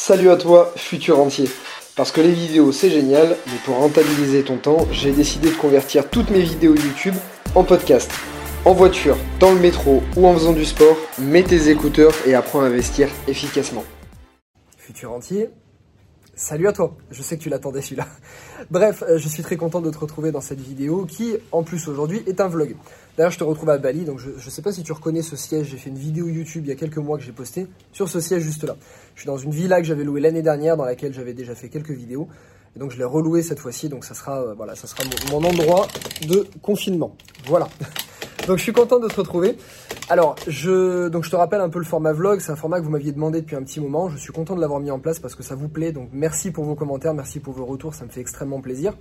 Salut à toi, futur entier. Parce que les vidéos c'est génial, mais pour rentabiliser ton temps, j'ai décidé de convertir toutes mes vidéos YouTube en podcast. En voiture, dans le métro ou en faisant du sport, mets tes écouteurs et apprends à investir efficacement. Futur entier, Salut à toi, je sais que tu l'attendais celui-là. Bref, euh, je suis très content de te retrouver dans cette vidéo qui, en plus aujourd'hui, est un vlog. D'ailleurs, je te retrouve à Bali, donc je ne sais pas si tu reconnais ce siège, j'ai fait une vidéo YouTube il y a quelques mois que j'ai posté sur ce siège juste là. Je suis dans une villa que j'avais louée l'année dernière, dans laquelle j'avais déjà fait quelques vidéos. Et donc je l'ai reloué cette fois-ci, donc ça sera, euh, voilà, ça sera mon endroit de confinement. Voilà. Donc je suis content de te retrouver. Alors, je, donc je te rappelle un peu le format vlog, c'est un format que vous m'aviez demandé depuis un petit moment. Je suis content de l'avoir mis en place parce que ça vous plaît. Donc merci pour vos commentaires, merci pour vos retours, ça me fait extrêmement plaisir.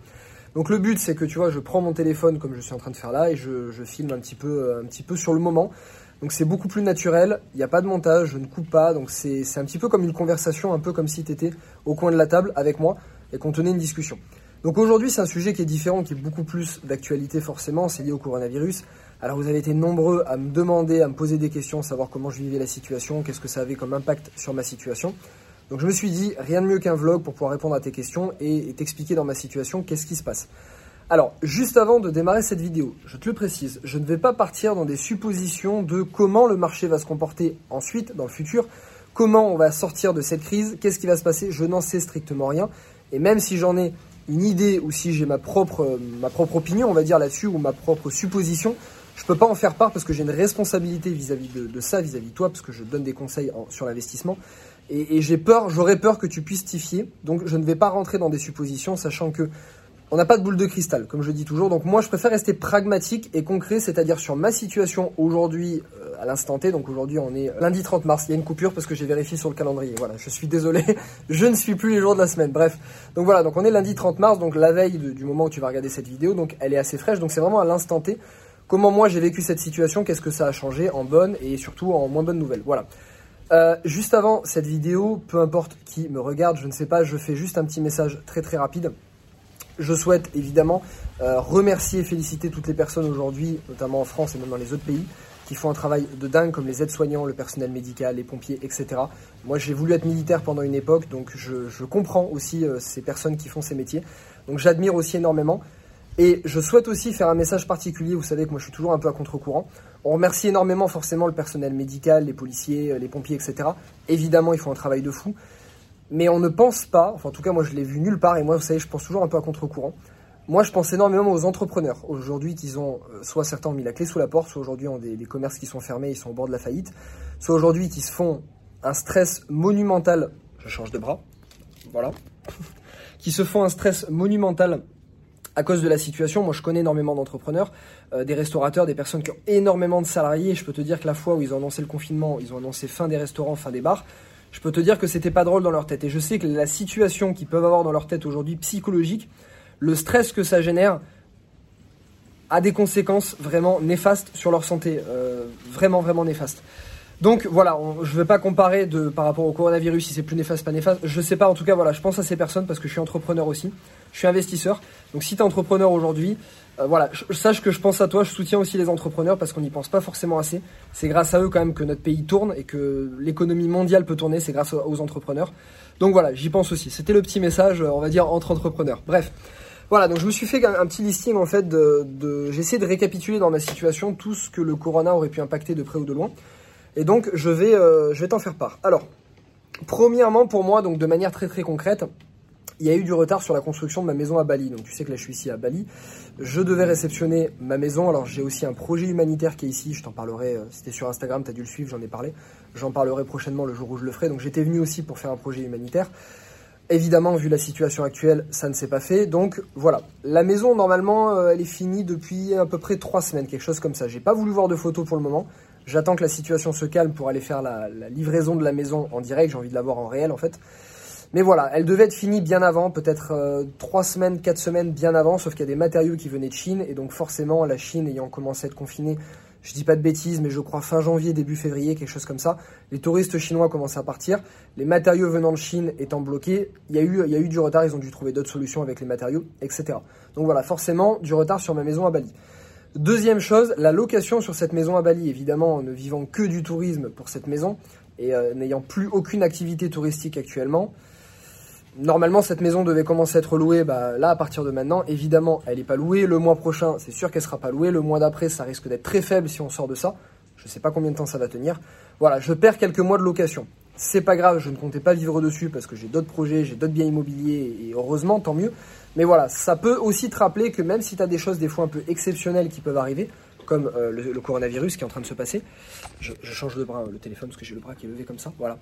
Donc le but c'est que tu vois, je prends mon téléphone comme je suis en train de faire là et je, filme un petit peu, euh, un petit peu sur le moment. Donc c'est beaucoup plus naturel, il n'y a pas de montage, je ne coupe pas, donc c'est un petit peu comme une conversation, un peu comme si tu étais au coin de la table avec moi et qu'on tenait une discussion. Donc aujourd'hui c'est un sujet qui est différent, qui est beaucoup plus d'actualité forcément, c'est lié au coronavirus. Alors vous avez été nombreux à me demander, à me poser des questions, savoir comment je vivais la situation, qu'est-ce que ça avait comme impact sur ma situation. Donc je me suis dit, rien de mieux qu'un vlog pour pouvoir répondre à tes questions et, t'expliquer dans ma situation qu'est-ce qui se passe. Alors, juste avant de démarrer cette vidéo, je te le précise, je ne vais pas partir dans des suppositions de comment le marché va se comporter ensuite, dans le futur, comment on va sortir de cette crise, qu'est-ce qui va se passer, je n'en sais strictement rien. Et même si j'en ai une idée ou si j'ai ma propre, opinion, on va dire là-dessus, ou ma propre supposition, je peux pas en faire part parce que j'ai une responsabilité vis-à-vis de, ça, vis-à-vis de toi, parce que je donne des conseils sur l'investissement. Et, j'ai peur, j'aurais peur que tu puisses t'y fier. Donc je ne vais pas rentrer dans des suppositions, sachant que on n'a pas de boule de cristal, comme je dis toujours. Donc moi, je préfère rester pragmatique et concret, c'est-à-dire sur ma situation aujourd'hui, euh, à l'instant T. Donc aujourd'hui, on est lundi 30 mars. Il y a une coupure parce que j'ai vérifié sur le calendrier. Voilà, je suis désolé, je ne suis plus les jours de la semaine. Bref, donc voilà, donc on est lundi 30 mars, donc la veille du moment où tu vas regarder cette vidéo. Donc elle est assez fraîche. Donc c'est vraiment à l'instant T comment moi j'ai vécu cette situation, qu'est-ce que ça a changé en bonne et surtout en moins bonne nouvelle? Voilà. Euh, juste avant cette vidéo, peu importe qui me regarde, je ne sais pas, je fais juste un petit message très très rapide. Je souhaite évidemment euh, remercier et féliciter toutes les personnes aujourd'hui, notamment en France et même dans les autres pays, qui font un travail de dingue comme les aides-soignants, le personnel médical, les pompiers, etc. Moi j'ai voulu être militaire pendant une époque, donc je, comprends aussi euh, ces personnes qui font ces métiers. Donc j'admire aussi énormément. Et je souhaite aussi faire un message particulier, vous savez que moi je suis toujours un peu à contre-courant. On remercie énormément forcément le personnel médical, les policiers, euh, les pompiers, etc. Évidemment, ils font un travail de fou. Mais on ne pense pas, enfin en tout cas moi je l'ai vu nulle part, et moi vous savez, je pense toujours un peu à contre-courant. Moi je pense énormément aux entrepreneurs. Aujourd'hui qu'ils ont, euh, soit certains ont mis la clé sous la porte, soit aujourd'hui ont des, des commerces qui sont fermés, ils sont au bord de la faillite, soit aujourd'hui qui se font un stress monumental, je change de bras, voilà, qui se font un stress monumental à cause de la situation. Moi, je connais énormément d'entrepreneurs, euh, des restaurateurs, des personnes qui ont énormément de salariés. Je peux te dire que la fois où ils ont annoncé le confinement, ils ont annoncé fin des restaurants, fin des bars. Je peux te dire que c'était pas drôle dans leur tête. Et je sais que la situation qu'ils peuvent avoir dans leur tête aujourd'hui, psychologique, le stress que ça génère, a des conséquences vraiment néfastes sur leur santé. Euh, vraiment, vraiment néfastes. Donc voilà, je ne vais pas comparer de, par rapport au coronavirus si c'est plus néfaste, pas néfaste. Je sais pas, en tout cas, voilà, je pense à ces personnes parce que je suis entrepreneur aussi. Je suis investisseur. Donc si tu es entrepreneur aujourd'hui, euh, voilà, sache que je pense à toi, je soutiens aussi les entrepreneurs parce qu'on n'y pense pas forcément assez. C'est grâce à eux quand même que notre pays tourne et que l'économie mondiale peut tourner, c'est grâce aux entrepreneurs. Donc voilà, j'y pense aussi. C'était le petit message, on va dire, entre entrepreneurs. Bref. Voilà, donc je me suis fait un, petit listing en fait de, de j'ai essayé de récapituler dans ma situation tout ce que le corona aurait pu impacter de près ou de loin. Et donc, je vais, euh, je vais t'en faire part. Alors, premièrement, pour moi, donc de manière très très concrète, il y a eu du retard sur la construction de ma maison à Bali. Donc, tu sais que là, je suis ici à Bali. Je devais réceptionner ma maison. Alors, j'ai aussi un projet humanitaire qui est ici. Je t'en parlerai. Euh, c'était sur Instagram, tu as dû le suivre, j'en ai parlé. J'en parlerai prochainement le jour où je le ferai. Donc, j'étais venu aussi pour faire un projet humanitaire. Évidemment, vu la situation actuelle, ça ne s'est pas fait. Donc voilà, la maison normalement, euh, elle est finie depuis à peu près trois semaines, quelque chose comme ça. J'ai pas voulu voir de photos pour le moment. J'attends que la situation se calme pour aller faire la, livraison de la maison en direct. J'ai envie de la voir en réel en fait. Mais voilà, elle devait être finie bien avant, peut-être euh, trois semaines, quatre semaines bien avant, sauf qu'il y a des matériaux qui venaient de Chine, et donc forcément, la Chine ayant commencé à être confinée, je dis pas de bêtises, mais je crois fin janvier, début février, quelque chose comme ça, les touristes chinois commencent à partir, les matériaux venant de Chine étant bloqués, il y a eu du retard, ils ont dû trouver d'autres solutions avec les matériaux, etc. Donc voilà, forcément, du retard sur ma maison à Bali. Deuxième chose, la location sur cette maison à Bali, évidemment, en ne vivant que du tourisme pour cette maison, et euh, n'ayant plus aucune activité touristique actuellement, normalement cette maison devait commencer à être louée bah, là à partir de maintenant. Évidemment, elle n'est pas louée. Le mois prochain, c'est sûr qu'elle sera pas louée. Le mois d'après, ça risque d'être très faible si on sort de ça. Je ne sais pas combien de temps ça va tenir. Voilà, je perds quelques mois de location. C'est pas grave, je ne comptais pas vivre dessus parce que j'ai d'autres projets, j'ai d'autres biens immobiliers et heureusement, tant mieux. Mais voilà, ça peut aussi te rappeler que même si tu as des choses des fois un peu exceptionnelles qui peuvent arriver, comme euh, le, coronavirus qui est en train de se passer, je, change de bras, le téléphone, parce que j'ai le bras qui est levé comme ça, voilà.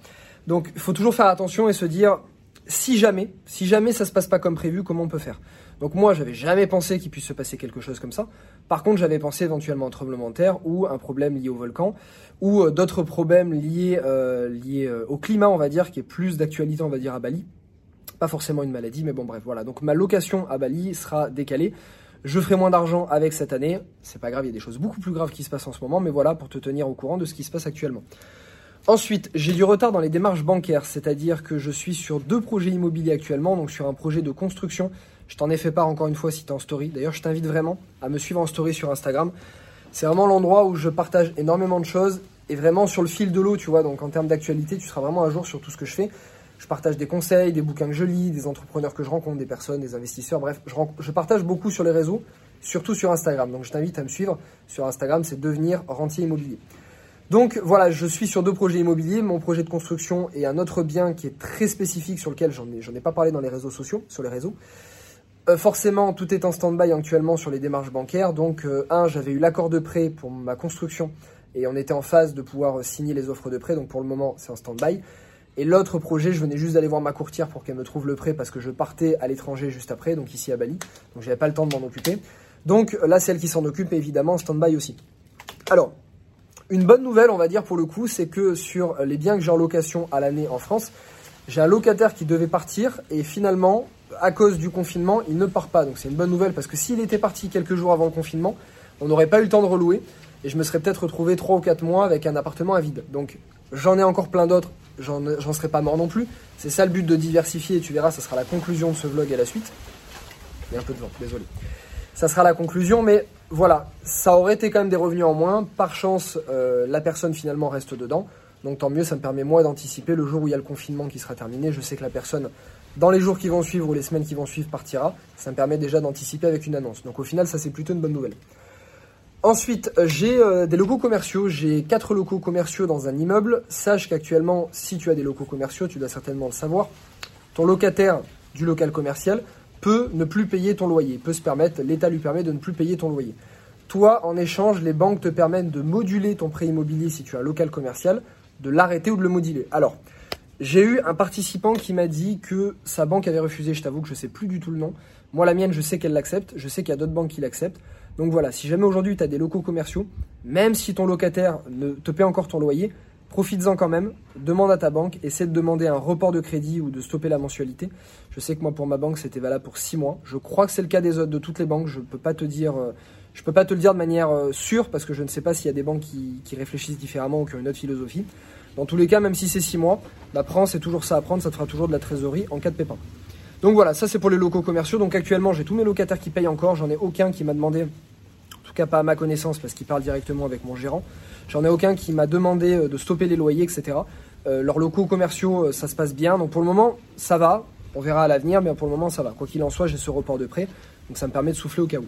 Donc il faut toujours faire attention et se dire, si jamais, si jamais ça se passe pas comme prévu, comment on peut faire? Donc moi, j'avais jamais pensé qu'il puisse se passer quelque chose comme ça. Par contre, j'avais pensé éventuellement un tremblement de terre ou un problème lié au volcan ou euh, d'autres problèmes liés, euh, liés au climat, on va dire, qui est plus d'actualité, on va dire, à Bali. Forcément une maladie, mais bon, bref, voilà. Donc ma location à Bali sera décalée. Je ferai moins d'argent avec cette année. C'est pas grave, il y a des choses beaucoup plus graves qui se passent en ce moment, mais voilà pour te tenir au courant de ce qui se passe actuellement. Ensuite, j'ai du retard dans les démarches bancaires, c'est-à-dire que je suis sur deux projets immobiliers actuellement, donc sur un projet de construction. Je t'en ai fait part encore une fois si tu es en story. D'ailleurs, je t'invite vraiment à me suivre en story sur Instagram. C'est vraiment l'endroit où je partage énormément de choses et vraiment sur le fil de l'eau, tu vois. Donc en termes d'actualité, tu seras vraiment à jour sur tout ce que je fais. Je partage des conseils, des bouquins que je lis, des entrepreneurs que je rencontre, des personnes, des investisseurs. Bref, je, partage beaucoup sur les réseaux, surtout sur Instagram. Donc je t'invite à me suivre sur Instagram, c'est devenir rentier immobilier. Donc voilà, je suis sur deux projets immobiliers, mon projet de construction et un autre bien qui est très spécifique sur lequel j'en ai, ai pas parlé dans les réseaux sociaux, sur les réseaux. Euh, forcément, tout est en stand-by actuellement sur les démarches bancaires. Donc, euh, un, j'avais eu l'accord de prêt pour ma construction et on était en phase de pouvoir signer les offres de prêt. Donc, pour le moment, c'est en stand-by. Et l'autre projet, je venais juste d'aller voir ma courtière pour qu'elle me trouve le prêt parce que je partais à l'étranger juste après, donc ici à Bali. Donc, j'avais pas le temps de m'en occuper. Donc, là, c'est elle qui s'en occupe, évidemment, en stand-by aussi. Alors, une bonne nouvelle, on va dire pour le coup, c'est que sur les biens que j'ai en location à l'année en France, j'ai un locataire qui devait partir et finalement, à cause du confinement, il ne part pas. Donc c'est une bonne nouvelle parce que s'il était parti quelques jours avant le confinement, on n'aurait pas eu le temps de relouer et je me serais peut-être retrouvé 3 ou 4 mois avec un appartement à vide. Donc j'en ai encore plein d'autres, j'en serai pas mort non plus. C'est ça le but de diversifier et tu verras, ça sera la conclusion de ce vlog et la suite. Il y a un peu de vent, désolé. Ça sera la conclusion, mais voilà, ça aurait été quand même des revenus en moins. Par chance, euh, la personne finalement reste dedans. Donc tant mieux, ça me permet moi d'anticiper le jour où il y a le confinement qui sera terminé. Je sais que la personne, dans les jours qui vont suivre ou les semaines qui vont suivre, partira. Ça me permet déjà d'anticiper avec une annonce. Donc au final, ça c'est plutôt une bonne nouvelle. Ensuite, j'ai euh, des locaux commerciaux. J'ai quatre locaux commerciaux dans un immeuble. Sache qu'actuellement, si tu as des locaux commerciaux, tu dois certainement le savoir. Ton locataire du local commercial peut ne plus payer ton loyer, peut se permettre, l'État lui permet de ne plus payer ton loyer. Toi, en échange, les banques te permettent de moduler ton prêt immobilier si tu as un local commercial, de l'arrêter ou de le moduler. Alors, j'ai eu un participant qui m'a dit que sa banque avait refusé, je t'avoue que je ne sais plus du tout le nom. Moi, la mienne, je sais qu'elle l'accepte, je sais qu'il y a d'autres banques qui l'acceptent. Donc voilà, si jamais aujourd'hui tu as des locaux commerciaux, même si ton locataire ne te paie encore ton loyer, Profites-en quand même, demande à ta banque, essaie de demander un report de crédit ou de stopper la mensualité. Je sais que moi pour ma banque c'était valable pour 6 mois. Je crois que c'est le cas des autres de toutes les banques. Je peux pas te dire, euh, je peux pas te le dire de manière euh, sûre parce que je ne sais pas s'il y a des banques qui, réfléchissent différemment ou qui ont une autre philosophie. Dans tous les cas, même si c'est 6 mois, bah prends, c'est toujours ça à prendre, ça te fera toujours de la trésorerie en cas de pépin. Donc voilà, ça c'est pour les locaux commerciaux. Donc actuellement j'ai tous mes locataires qui payent encore, j'en ai aucun qui m'a demandé, en tout cas pas à ma connaissance parce qu'il parle directement avec mon gérant. J'en ai aucun qui m'a demandé euh, de stopper les loyers, etc. Euh, leurs locaux commerciaux, euh, ça se passe bien. Donc pour le moment, ça va. On verra à l'avenir, mais pour le moment, ça va. Quoi qu'il en soit, j'ai ce report de prêt. Donc ça me permet de souffler au cas où.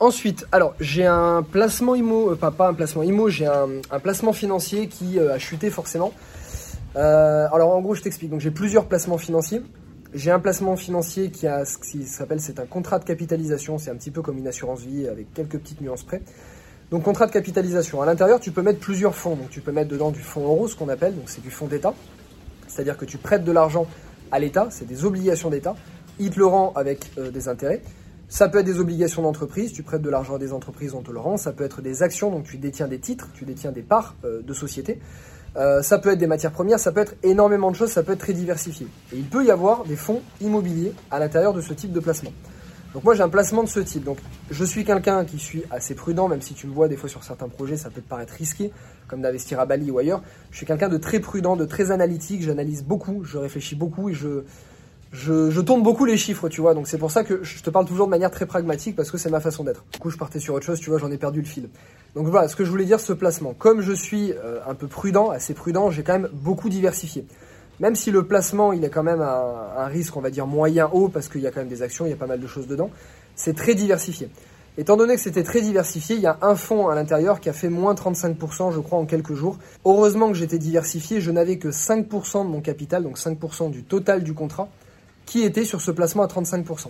Ensuite, alors j'ai un placement IMO, pas, pas un placement IMO, j'ai un, placement financier qui a chuté forcément. alors en gros, je t'explique. Donc j'ai plusieurs placements financiers. J'ai un placement financier qui s'appelle, c'est un contrat de capitalisation. C'est un petit peu comme une assurance vie avec quelques petites nuances près. Donc contrat de capitalisation. À l'intérieur, tu peux mettre plusieurs fonds. Donc tu peux mettre dedans du fonds euro, ce qu'on appelle, donc c'est du fonds d'État. C'est-à-dire que tu prêtes de l'argent à l'État, c'est des obligations d'État. Il te le rend avec euh, des intérêts. Ça peut être des obligations d'entreprise, tu prêtes de l'argent à des entreprises, on te le rend. Ça peut être des actions, donc tu détiens des titres, tu détiens des parts euh, de société. Euh, ça peut être des matières premières, ça peut être énormément de choses, ça peut être très diversifié. Et il peut y avoir des fonds immobiliers à l'intérieur de ce type de placement. Donc moi j'ai un placement de ce type. Donc je suis quelqu'un qui suis assez prudent, même si tu me vois des fois sur certains projets, ça peut te paraître risqué, comme d'investir à Bali ou ailleurs. Je suis quelqu'un de très prudent, de très analytique, j'analyse beaucoup, je réfléchis beaucoup et je, je, tourne beaucoup les chiffres, tu vois, donc c'est pour ça que je te parle toujours de manière très pragmatique parce que c'est ma façon d'être. Du coup, je partais sur autre chose, tu vois, j'en ai perdu le fil. Donc voilà, ce que je voulais dire, ce placement. Comme je suis euh, un peu prudent, assez prudent, j'ai quand même beaucoup diversifié. Même si le placement, il est quand même un, un risque, on va dire, moyen-haut, parce qu'il y a quand même des actions, il y a pas mal de choses dedans, c'est très diversifié. Étant donné que c'était très diversifié, il y a un fonds à l'intérieur qui a fait moins 35%, je crois, en quelques jours. Heureusement que j'étais diversifié, je n'avais que 5% de mon capital, donc 5% du total du contrat qui était sur ce placement à 35%.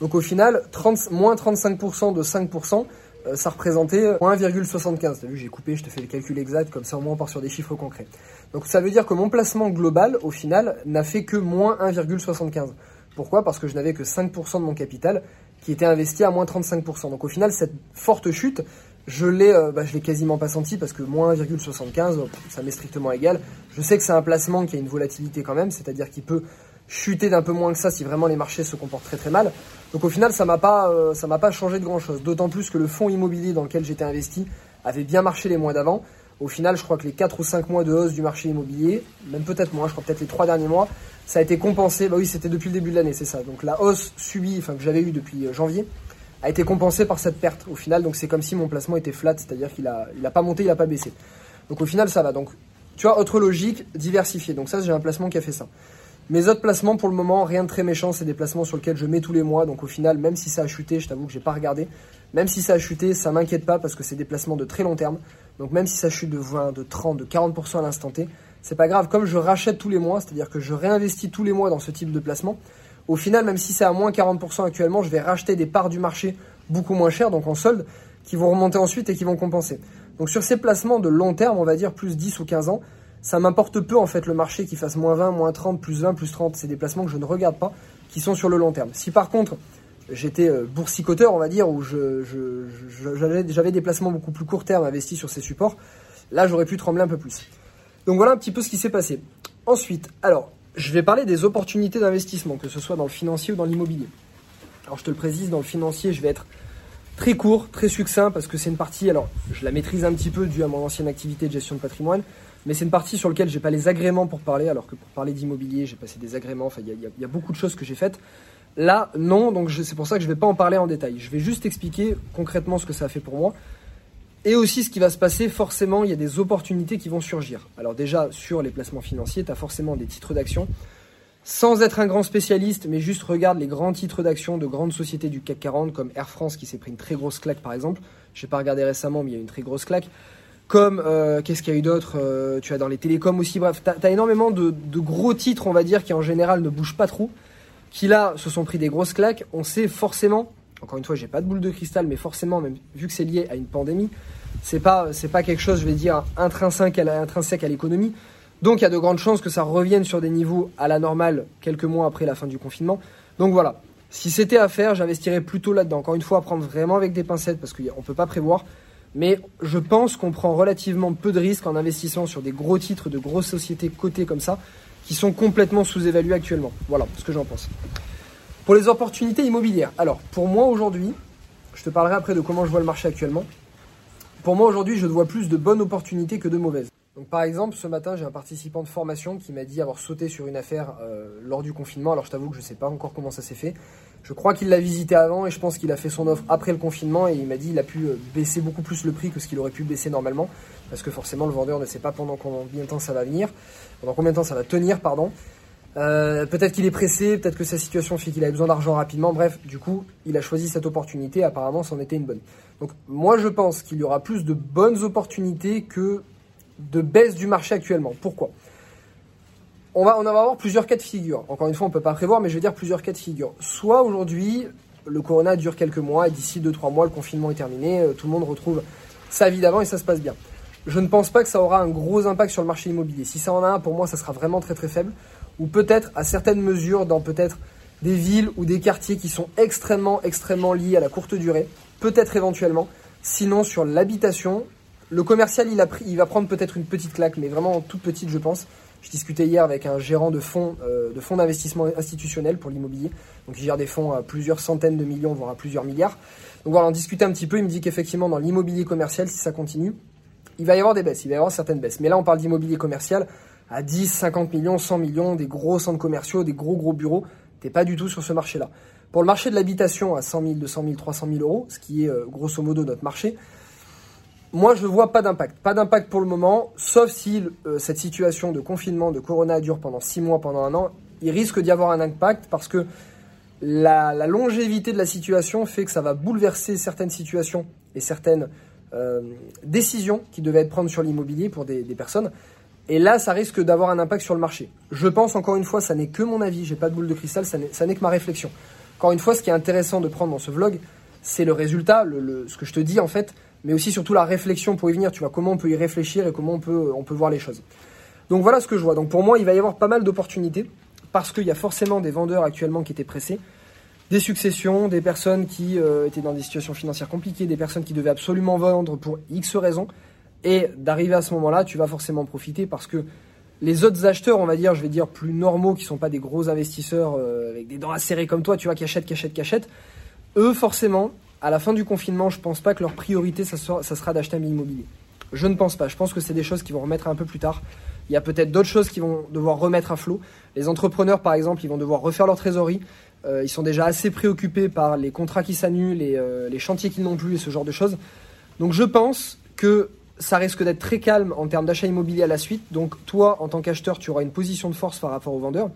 Donc au final, 30, moins 35% de 5%, euh, ça représentait moins 1,75. T'as vu, j'ai coupé, je te fais le calcul exact, comme ça au moins on part sur des chiffres concrets. Donc ça veut dire que mon placement global, au final, n'a fait que moins 1,75. Pourquoi? Parce que je n'avais que 5% de mon capital qui était investi à moins 35%. Donc au final, cette forte chute, je l'ai, euh, bah, l'ai quasiment pas senti parce que moins 1,75, ça m'est strictement égal. Je sais que c'est un placement qui a une volatilité quand même, c'est-à-dire qu'il peut chuter d'un peu moins que ça si vraiment les marchés se comportent très très mal. Donc au final, ça m'a pas, euh, ça m'a pas changé de grand chose. D'autant plus que le fonds immobilier dans lequel j'étais investi avait bien marché les mois d'avant. Au final, je crois que les 4 ou 5 mois de hausse du marché immobilier, même peut-être moins, je crois peut-être les 3 derniers mois, ça a été compensé. Bah oui, c'était depuis le début de l'année, c'est ça. Donc la hausse subie, enfin que j'avais eu depuis euh, janvier, a été compensée par cette perte au final. Donc c'est comme si mon placement était flat, c'est-à-dire qu'il a, il a pas monté, il a pas baissé. Donc au final, ça va. Donc tu vois, autre logique, diversifié. Donc ça, j'ai un placement qui a fait ça. Mes autres placements, pour le moment, rien de très méchant, c'est des placements sur lesquels je mets tous les mois. Donc au final, même si ça a chuté, je t'avoue que j'ai pas regardé. Même si ça a chuté, ça m'inquiète pas parce que c'est des placements de très long terme. Donc même si ça chute de 20, de 30, de 40% à l'instant T, c'est pas grave. Comme je rachète tous les mois, c'est-à-dire que je réinvestis tous les mois dans ce type de placement, au final, même si c'est à moins 40% actuellement, je vais racheter des parts du marché beaucoup moins chères, donc en solde, qui vont remonter ensuite et qui vont compenser. Donc sur ces placements de long terme, on va dire plus 10 ou 15 ans, ça m'importe peu en fait le marché qui fasse moins 20, moins 30, plus 20, plus 30. C'est des placements que je ne regarde pas, qui sont sur le long terme. Si par contre j'étais euh, boursicoteur, on va dire, où j'avais des placements beaucoup plus court terme investis sur ces supports, là j'aurais pu trembler un peu plus. Donc voilà un petit peu ce qui s'est passé. Ensuite, alors, je vais parler des opportunités d'investissement, que ce soit dans le financier ou dans l'immobilier. Alors je te le précise, dans le financier, je vais être très court, très succinct, parce que c'est une partie, alors je la maîtrise un petit peu dû à mon ancienne activité de gestion de patrimoine, mais c'est une partie sur laquelle j'ai pas les agréments pour parler, alors que pour parler d'immobilier, j'ai passé des agréments, enfin, il y, a, beaucoup de choses que j'ai faites. Là, non, donc c'est pour ça que je vais pas en parler en détail. Je vais juste expliquer concrètement ce que ça a fait pour moi. Et aussi ce qui va se passer, forcément, il y a des opportunités qui vont surgir. Alors déjà, sur les placements financiers, tu as forcément des titres d'action. Sans être un grand spécialiste, mais juste regarde les grands titres d'action de grandes sociétés du CAC 40, comme Air France qui s'est pris une très grosse claque par exemple. Je n'ai pas regardé récemment, mais il y a une très grosse claque comme euh, qu'est-ce qu'il y a eu d'autre euh, Tu as dans les télécoms aussi. Bref, tu as, énormément de, gros titres, on va dire, qui en général ne bougent pas trop, qui là se sont pris des grosses claques. On sait forcément, encore une fois, j'ai pas de boule de cristal, mais forcément, même vu que c'est lié à une pandémie, c'est pas pas quelque chose, je vais dire, intrinsèque à l'économie. Donc il y a de grandes chances que ça revienne sur des niveaux à la normale quelques mois après la fin du confinement. Donc voilà. Si c'était à faire, j'investirais plutôt là-dedans. Encore une fois, à prendre vraiment avec des pincettes parce qu'on ne peut pas prévoir mais je pense qu'on prend relativement peu de risques en investissant sur des gros titres de grosses sociétés cotées comme ça, qui sont complètement sous-évalués actuellement. Voilà ce que j'en pense. Pour les opportunités immobilières, alors pour moi aujourd'hui, je te parlerai après de comment je vois le marché actuellement. Pour moi aujourd'hui, je vois plus de bonnes opportunités que de mauvaises. Donc par exemple, ce matin, j'ai un participant de formation qui m'a dit avoir sauté sur une affaire euh, lors du confinement. Alors je t'avoue que je ne sais pas encore comment ça s'est fait. Je crois qu'il l'a visité avant et je pense qu'il a fait son offre après le confinement et il m'a dit qu'il a pu euh, baisser beaucoup plus le prix que ce qu'il aurait pu baisser normalement parce que forcément le vendeur ne sait pas pendant combien de temps ça va venir, pendant combien de temps ça va tenir, pardon. Euh, peut-être qu'il est pressé, peut-être que sa situation fait qu'il a besoin d'argent rapidement. Bref, du coup, il a choisi cette opportunité. Apparemment, c'en était une bonne. Donc, moi, je pense qu'il y aura plus de bonnes opportunités que de baisse du marché actuellement. Pourquoi? On va, on va avoir plusieurs cas de figure. Encore une fois, on ne peut pas prévoir, mais je vais dire plusieurs cas de figure. Soit aujourd'hui, le corona dure quelques mois et d'ici 2-3 mois, le confinement est terminé, euh, tout le monde retrouve sa vie d'avant et ça se passe bien. Je ne pense pas que ça aura un gros impact sur le marché immobilier. Si ça en a un, pour moi, ça sera vraiment très très faible. Ou peut-être à certaines mesures dans peut-être des villes ou des quartiers qui sont extrêmement extrêmement liés à la courte durée, peut-être éventuellement. Sinon, sur l'habitation, le commercial, il, a pris, il va prendre peut-être une petite claque, mais vraiment toute petite, je pense. Je discutais hier avec un gérant de fonds euh, de fonds d'investissement institutionnel pour l'immobilier. Donc il gère des fonds à plusieurs centaines de millions, voire à plusieurs milliards. Donc voilà, on discutait un petit peu. Il me dit qu'effectivement, dans l'immobilier commercial, si ça continue, il va y avoir des baisses, il va y avoir certaines baisses. Mais là, on parle d'immobilier commercial à 10, 50 millions, 100 millions, des gros centres commerciaux, des gros gros bureaux. T'es pas du tout sur ce marché-là. Pour le marché de l'habitation à 100 000, 200 000, 300 000 euros, ce qui est euh, grosso modo notre marché, moi je vois pas d'impact. Pas d'impact pour le moment, sauf si euh, cette situation de confinement, de corona dure pendant 6 mois, pendant un an, il risque d'y avoir un impact parce que la, longévité de la situation fait que ça va bouleverser certaines situations et certaines euh, décisions qui devaient être prises sur l'immobilier pour des, personnes. Et là, ça risque d'avoir un impact sur le marché. Je pense, encore une fois, ça n'est que mon avis, j'ai pas de boule de cristal, ça n'est que ma réflexion. Encore une fois, ce qui est intéressant de prendre dans ce vlog, c'est le résultat, ce que je te dis en fait, mais aussi surtout la réflexion pour y venir. Tu vois, comment on peut y réfléchir et comment on peut, on peut voir les choses. Donc voilà ce que je vois. Donc pour moi, il va y avoir pas mal d'opportunités parce qu'il y a forcément des vendeurs actuellement qui étaient pressés, des successions, des personnes qui euh, étaient dans des situations financières compliquées, des personnes qui devaient absolument vendre pour X raisons. Et d'arriver à ce moment-là, tu vas forcément profiter parce que les autres acheteurs, on va dire, je vais dire plus normaux, qui sont pas des gros investisseurs euh, avec des dents acérées comme toi, tu vois, qui achètent, qui achètent, qui achètent, eux, forcément, à la fin du confinement, je pense pas que leur priorité, ça sera, d'acheter un bien immobilier. Je ne pense pas. Je pense que c'est des choses qui vont remettre un peu plus tard. Il y a peut-être d'autres choses qui vont devoir remettre à flot. Les entrepreneurs, par exemple, ils vont devoir refaire leur trésorerie. Euh, ils sont déjà assez préoccupés par les contrats qui s'annulent, les, euh, les chantiers qu'ils n'ont plus et ce genre de choses. Donc je pense que ça risque d'être très calme en termes d'achat immobilier à la suite. Donc toi, en tant qu'acheteur, tu auras une position de force par rapport aux vendeurs.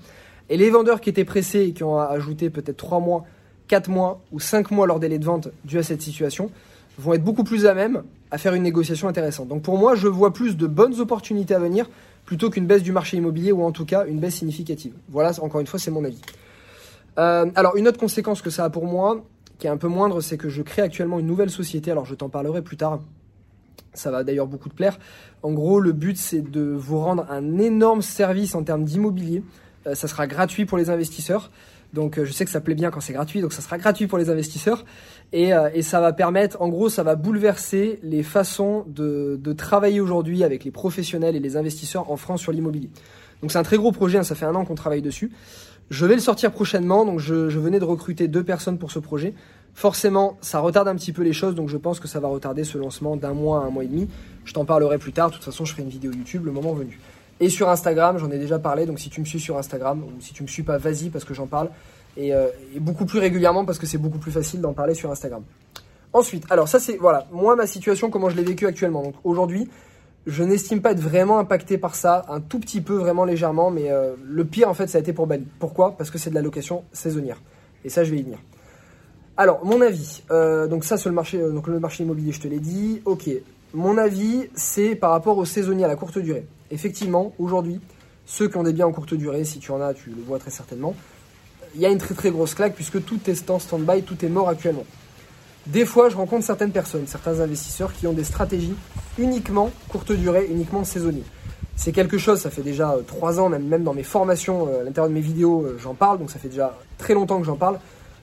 Et les vendeurs qui étaient pressés et qui ont ajouté peut-être 3 mois, 4 mois ou 5 mois leur délai de vente dû à cette situation, vont être beaucoup plus à même à faire une négociation intéressante. Donc pour moi, je vois plus de bonnes opportunités à venir plutôt qu'une baisse du marché immobilier ou en tout cas une baisse significative. Voilà, encore une fois, c'est mon avis. Euh, alors une autre conséquence que ça a pour moi, qui est un peu moindre, c'est que je crée actuellement une nouvelle société. Alors je t'en parlerai plus tard. Ça va d'ailleurs beaucoup te plaire. En gros, le but c'est de vous rendre un énorme service en termes d'immobilier. Euh, ça sera gratuit pour les investisseurs. Donc euh, je sais que ça plaît bien quand c'est gratuit, donc ça sera gratuit pour les investisseurs. Et, euh, et, ça va permettre, en gros, ça va bouleverser les façons de, de travailler aujourd'hui avec les professionnels et les investisseurs en France sur l'immobilier. Donc c'est un très gros projet, hein, ça fait un an qu'on travaille dessus. Je vais le sortir prochainement, donc je, je, venais de recruter deux personnes pour ce projet. Forcément, ça retarde un petit peu les choses, donc je pense que ça va retarder ce lancement d'un mois à un mois et demi. Je t'en parlerai plus tard, de toute façon je ferai une vidéo YouTube le moment venu. Et sur Instagram, j'en ai déjà parlé, donc si tu me suis sur Instagram, ou si tu me suis pas, vas-y parce que j'en parle. Euh, et, beaucoup plus régulièrement parce que c'est beaucoup plus facile d'en parler sur Instagram. Ensuite, alors ça c'est, voilà, moi ma situation, comment je l'ai vécue actuellement. Donc aujourd'hui, je n'estime pas être vraiment impacté par ça, un tout petit peu, vraiment légèrement, mais euh, le pire en fait ça a été pour Bali. Pourquoi? Parce que c'est de la location saisonnière. Et ça je vais y venir. Alors, mon avis, euh, donc ça sur le marché, donc le marché immobilier, je te l'ai dit. Ok, mon avis, c'est par rapport aux saisonniers à la courte durée. Effectivement, aujourd'hui, ceux qui ont des biens en courte durée, si tu en as, tu le vois très certainement, il y a une très très grosse claque puisque tout est en stand-by, tout est mort actuellement. Des fois, je rencontre certaines personnes, certains investisseurs qui ont des stratégies uniquement courte durée, uniquement saisonnier. C'est quelque chose, ça fait déjà euh, trois ans, même, même dans mes formations, euh, à l'intérieur de mes vidéos, euh, j'en parle, donc ça fait déjà très longtemps que j'en parle,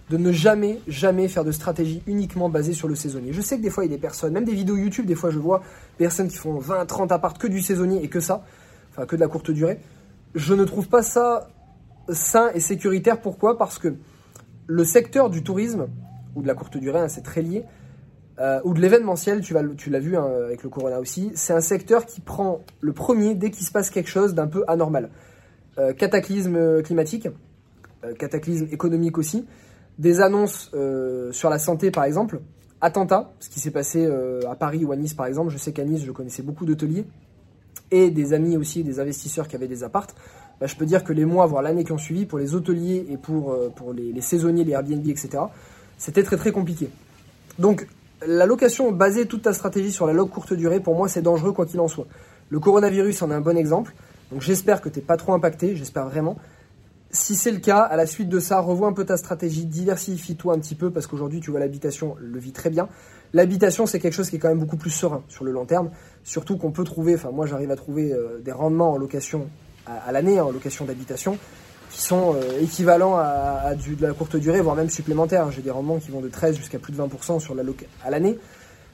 de ne jamais, jamais faire de stratégie uniquement basée sur le saisonnier. Je sais que des fois, il y a des personnes, même des vidéos YouTube, des fois, je vois des personnes qui font 20, 30 appart que du saisonnier et que ça, enfin, que de la courte durée. Je ne trouve pas ça sain et sécuritaire. Pourquoi? Parce que le secteur du tourisme, ou de la courte durée, hein, c'est très lié, euh, ou de l'événementiel, tu, tu l'as vu hein, avec le corona aussi, c'est un secteur qui prend le premier dès qu'il se passe quelque chose d'un peu anormal. Euh, cataclysme climatique, euh, cataclysme économique aussi, des annonces sur la santé par exemple, attentats, ce qui s'est passé à Paris ou à Nice par exemple, je sais qu'à Nice je connaissais beaucoup d'hôteliers, et des amis aussi, des investisseurs qui avaient des appartes, bah, je peux dire que les mois, voire l'année qui ont suivi, pour les hôteliers et pour, euh, pour les, saisonniers, les Airbnb, etc., c'était très très compliqué. Donc la location basée toute ta stratégie sur la log courte durée, pour moi c'est dangereux quoi qu'il en soit. Le coronavirus en est un bon exemple, donc j'espère que tu n'es pas trop impacté, j'espère vraiment. Si c'est le cas, à la suite de ça, revois un peu ta stratégie, diversifie-toi un petit peu parce qu'aujourd'hui tu vois l'habitation le vit très bien. L'habitation c'est quelque chose qui est quand même beaucoup plus serein sur le long terme, surtout qu'on peut trouver, enfin moi j'arrive à trouver euh, des rendements en location à, l'année en location d'habitation qui sont euh, équivalents à, de la courte durée, voire même supplémentaires. J'ai des rendements qui vont de 13 jusqu'à plus de 20% sur la à l'année.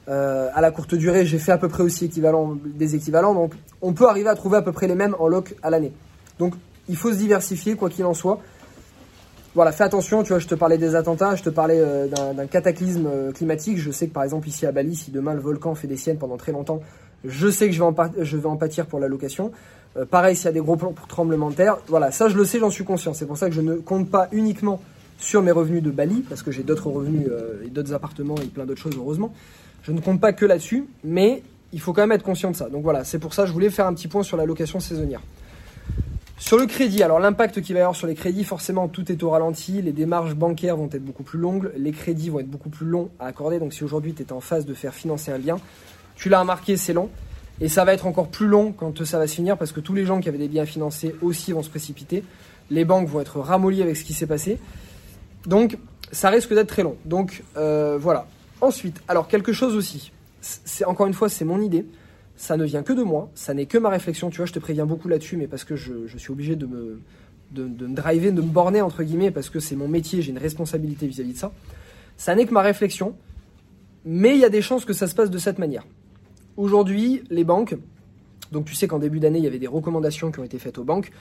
Euh, à la courte durée, j'ai fait à peu près aussi des équivalents, donc on peut arriver à trouver à peu près les mêmes en loc à l'année. Donc il faut se diversifier, quoi qu'il en soit. Voilà, fais attention, tu vois, je te parlais des attentats, je te parlais euh, d'un cataclysme climatique. Je sais que par exemple ici à Bali, si demain le volcan fait des siennes pendant très longtemps, je sais que je vais en, je vais en pâtir pour la location. Euh, pareil, s'il y a des gros tremblements de terre, voilà, ça je le sais, j'en suis conscient. C'est pour ça que je ne compte pas uniquement sur mes revenus de Bali, parce que j'ai d'autres revenus euh, et d'autres appartements et plein d'autres choses, heureusement. Je ne compte pas que là-dessus, mais il faut quand même être conscient de ça. Donc voilà, c'est pour ça que je voulais faire un petit point sur la location saisonnière. Sur le crédit, alors l'impact qu'il va y avoir sur les crédits, forcément tout est au ralenti, les démarches bancaires vont être beaucoup plus longues, les crédits vont être beaucoup plus longs à accorder. Donc si aujourd'hui tu es en phase de faire financer un bien, tu l'as remarqué, c'est long. Et ça va être encore plus long quand ça va se finir parce que tous les gens qui avaient des biens financés aussi vont se précipiter. Les banques vont être ramollies avec ce qui s'est passé. Donc ça risque d'être très long. Donc euh, voilà. Ensuite, alors quelque chose aussi. C'est encore une fois, c'est mon idée. Ça ne vient que de moi. Ça n'est que ma réflexion. Tu vois, je te préviens beaucoup là-dessus, mais parce que je, suis obligé de me, de, driver, de me borner entre guillemets, parce que c'est mon métier, j'ai une responsabilité vis-à-vis -vis de ça. Ça n'est que ma réflexion, mais il y a des chances que ça se passe de cette manière. Aujourd'hui, les banques, donc tu sais qu'en début d'année, il y avait des recommandations qui ont été faites aux banques,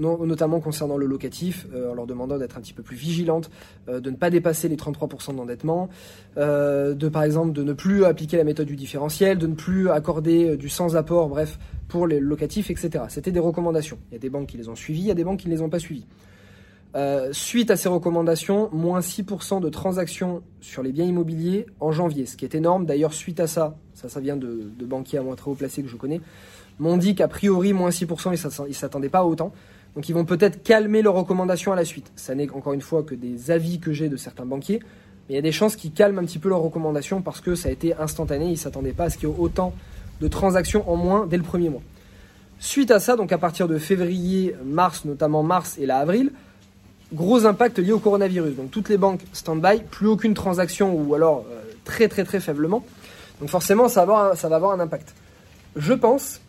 notamment concernant le locatif, euh, en leur demandant d'être un petit peu plus vigilantes, euh, de ne pas dépasser les 33% d'endettement, euh, de par exemple de ne plus appliquer la méthode du différentiel, de ne plus accorder du sans apport, bref, pour les locatifs, etc. C'était des recommandations. Il y a des banques qui les ont suivies, il y a des banques qui ne les ont pas suivies. suite à ces recommandations, moins 6% de transactions sur les biens immobiliers en janvier, ce qui est énorme. D'ailleurs, suite à ça, ça, ça vient de, banquiers à moins très haut placés que je connais, m'ont dit qu'a priori, moins 6%, ils ne s'attendaient pas à autant. Donc ils vont peut-être calmer leurs recommandations à la suite. Ça n'est encore une fois que des avis que j'ai de certains banquiers, mais il y a des chances qu'ils calment un petit peu leurs recommandations parce que ça a été instantané, ils ne s'attendaient pas à ce qu'il y ait autant de transactions en moins dès le premier mois. Suite à ça, donc à partir de février, mars, notamment mars et là avril, gros impact lié au coronavirus. Donc toutes les banques stand-by, plus aucune transaction ou alors euh, très très très faiblement. Donc forcément, ça va, avoir, ça va avoir un impact. Je pense,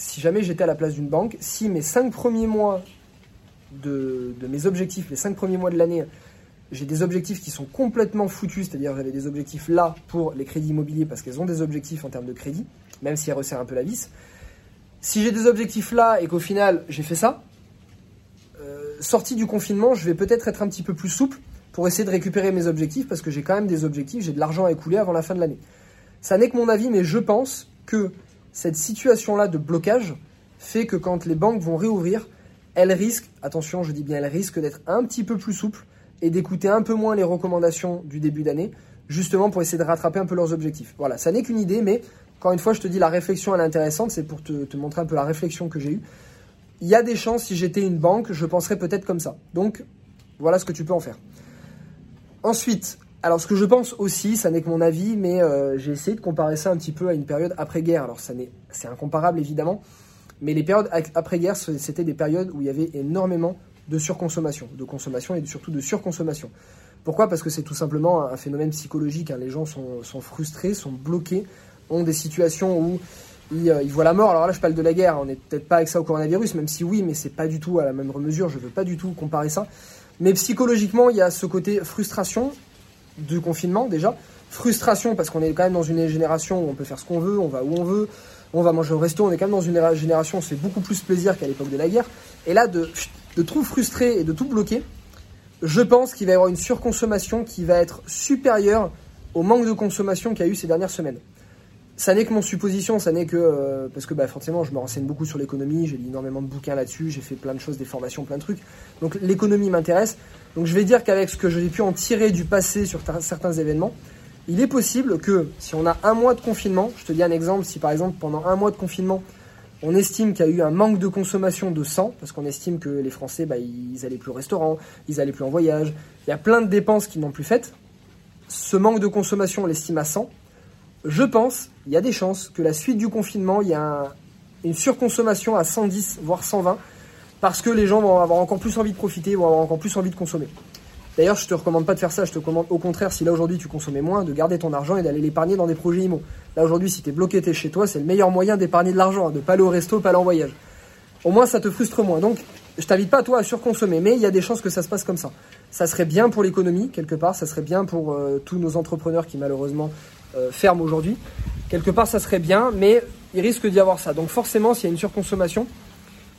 si jamais j'étais à la place d'une banque, si mes 5 premiers mois de, mes objectifs, les 5 premiers mois de l'année, j'ai des objectifs qui sont complètement foutus, c'est-à-dire j'avais des objectifs là pour les crédits immobiliers parce qu'elles ont des objectifs en termes de crédit, même si elles resserrent un peu la vis. Si j'ai des objectifs là et qu'au final j'ai fait ça, euh, sorti du confinement, je vais peut-être être un petit peu plus souple pour essayer de récupérer mes objectifs parce que j'ai quand même des objectifs, j'ai de l'argent à écouler avant la fin de l'année. Ça n'est que mon avis, mais je pense que cette situation-là de blocage fait que quand les banques vont réouvrir, elles risquent, attention, je dis bien elles risquent d'être un petit peu plus souples et d'écouter un peu moins les recommandations du début d'année, justement pour essayer de rattraper un peu leurs objectifs. Voilà, ça n'est qu'une idée, mais encore une fois, je te dis, la réflexion, elle est intéressante, c'est pour te, te, montrer un peu la réflexion que j'ai eue. Il y a des chances, si j'étais une banque, je penserais peut-être comme ça. Donc, voilà ce que tu peux en faire. Ensuite, alors ce que je pense aussi, ça n'est que mon avis, mais euh, j'ai essayé de comparer ça un petit peu à une période après-guerre. Alors c'est incomparable évidemment, mais les périodes après-guerre, c'était des périodes où il y avait énormément de surconsommation, de consommation et surtout de surconsommation. Pourquoi? Parce que c'est tout simplement un phénomène psychologique. Hein. Les gens sont, frustrés, sont bloqués, ont des situations où euh, ils, voient la mort. Alors là, je parle de la guerre. On n'est peut-être pas avec ça au coronavirus, même si oui, mais c'est pas du tout à la même mesure. Je veux pas du tout comparer ça. Mais psychologiquement, il y a ce côté frustration du confinement déjà. Frustration parce qu'on est quand même dans une génération où on peut faire ce qu'on veut, on va où on veut, on va manger au resto, on est quand même dans une génération où c'est beaucoup plus plaisir qu'à l'époque de la guerre. Et là, de, de tout frustrer et de tout bloquer, je pense qu'il va y avoir une surconsommation qui va être supérieure au manque de consommation qu'il y a eu ces dernières semaines ça n'est que mon supposition, ça n'est que euh, parce que bah, forcément je me renseigne beaucoup sur l'économie, j'ai lu énormément de bouquins là-dessus, j'ai fait plein de choses, des formations, plein de trucs. Donc l'économie m'intéresse. Donc je vais dire qu'avec ce que j'ai pu en tirer du passé sur certains événements, il est possible que si on a un mois de confinement, je te dis un exemple, si par exemple pendant un mois de confinement, on estime qu'il y a eu un manque de consommation de sang, parce qu'on estime que les Français, bah, ils allaient plus au restaurant, ils allaient plus en voyage, il y a plein de dépenses qu'ils n'ont plus faites. Ce manque de consommation, on l'estime à 100 je pense, il y a des chances que la suite du confinement, il y a une surconsommation à 110, voire 120, parce que les gens vont avoir encore plus envie de profiter, vont avoir encore plus envie de consommer. D'ailleurs, je te recommande pas de faire ça, je te recommande au contraire, si là aujourd'hui tu consommais moins, de garder ton argent et d'aller l'épargner dans des projets IMO. Là aujourd'hui, si tu es bloqué, es chez toi, c'est le meilleur moyen d'épargner de l'argent, hein, de pas aller au resto, pas aller en voyage. Au moins, ça te frustre moins. Donc, je t'invite pas toi à surconsommer, mais il y a des chances que ça se passe comme ça. Ça serait bien pour l'économie, quelque part, ça serait bien pour euh, tous nos entrepreneurs qui malheureusement euh, ferme aujourd'hui. Quelque part, ça serait bien, mais il risque d'y avoir ça. Donc forcément, s'il y a une surconsommation,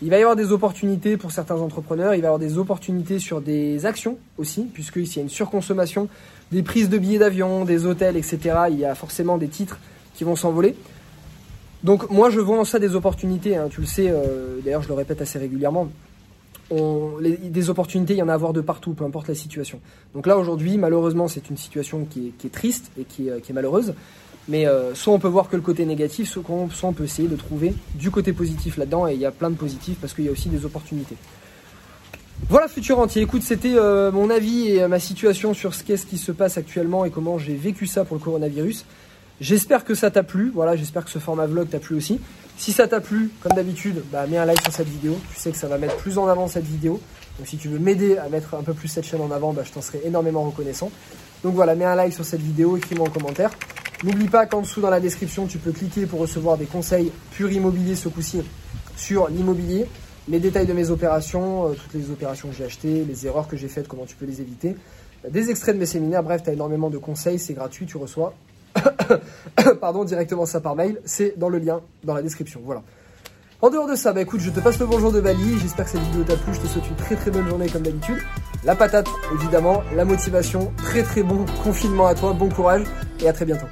il va y avoir des opportunités pour certains entrepreneurs, il va y avoir des opportunités sur des actions aussi, puisque s'il y a une surconsommation, des prises de billets d'avion, des hôtels, etc., il y a forcément des titres qui vont s'envoler. Donc moi je vois en ça des opportunités, hein, tu le sais, euh, d'ailleurs je le répète assez régulièrement. Des opportunités, il y en a à voir de partout, peu importe la situation. Donc là aujourd'hui, malheureusement, c'est une situation qui est, triste et qui est, qui est malheureuse. Mais euh, soit on peut voir que le côté négatif, soit on, soit on peut essayer de trouver du côté positif là-dedans. Et il y a plein de positifs parce qu'il y a aussi des opportunités. Voilà futur. Écoute, c'était euh, mon avis et euh, ma situation sur ce qu'est-ce qui se passe actuellement et comment j'ai vécu ça pour le coronavirus. J'espère que ça t'a plu. Voilà, j'espère que ce format vlog t'a plu aussi. Si ça t'a plu, comme d'habitude, bah, mets un like sur cette vidéo. Tu sais que ça va mettre plus en avant cette vidéo. Donc si tu veux m'aider à mettre un peu plus cette chaîne en avant, bah, je t'en serai énormément reconnaissant. Donc voilà, mets un like sur cette vidéo, écris-moi en commentaire. N'oublie pas qu'en dessous dans la description, tu peux cliquer pour recevoir des conseils pur immobilier ce coup-ci sur l'immobilier, les détails de mes opérations, euh, toutes les opérations que j'ai achetées, les erreurs que j'ai faites, comment tu peux les éviter, des extraits de mes séminaires, bref, tu as énormément de conseils, c'est gratuit, tu reçois pardon, directement ça par mail, c'est dans le lien dans la description. Voilà. En dehors de ça, bah écoute, je te passe le bonjour de Bali. J'espère que cette vidéo t'a plu. Je te souhaite une très très bonne journée comme d'habitude. La patate, évidemment, la motivation, très très bon confinement à toi, bon courage et à très bientôt.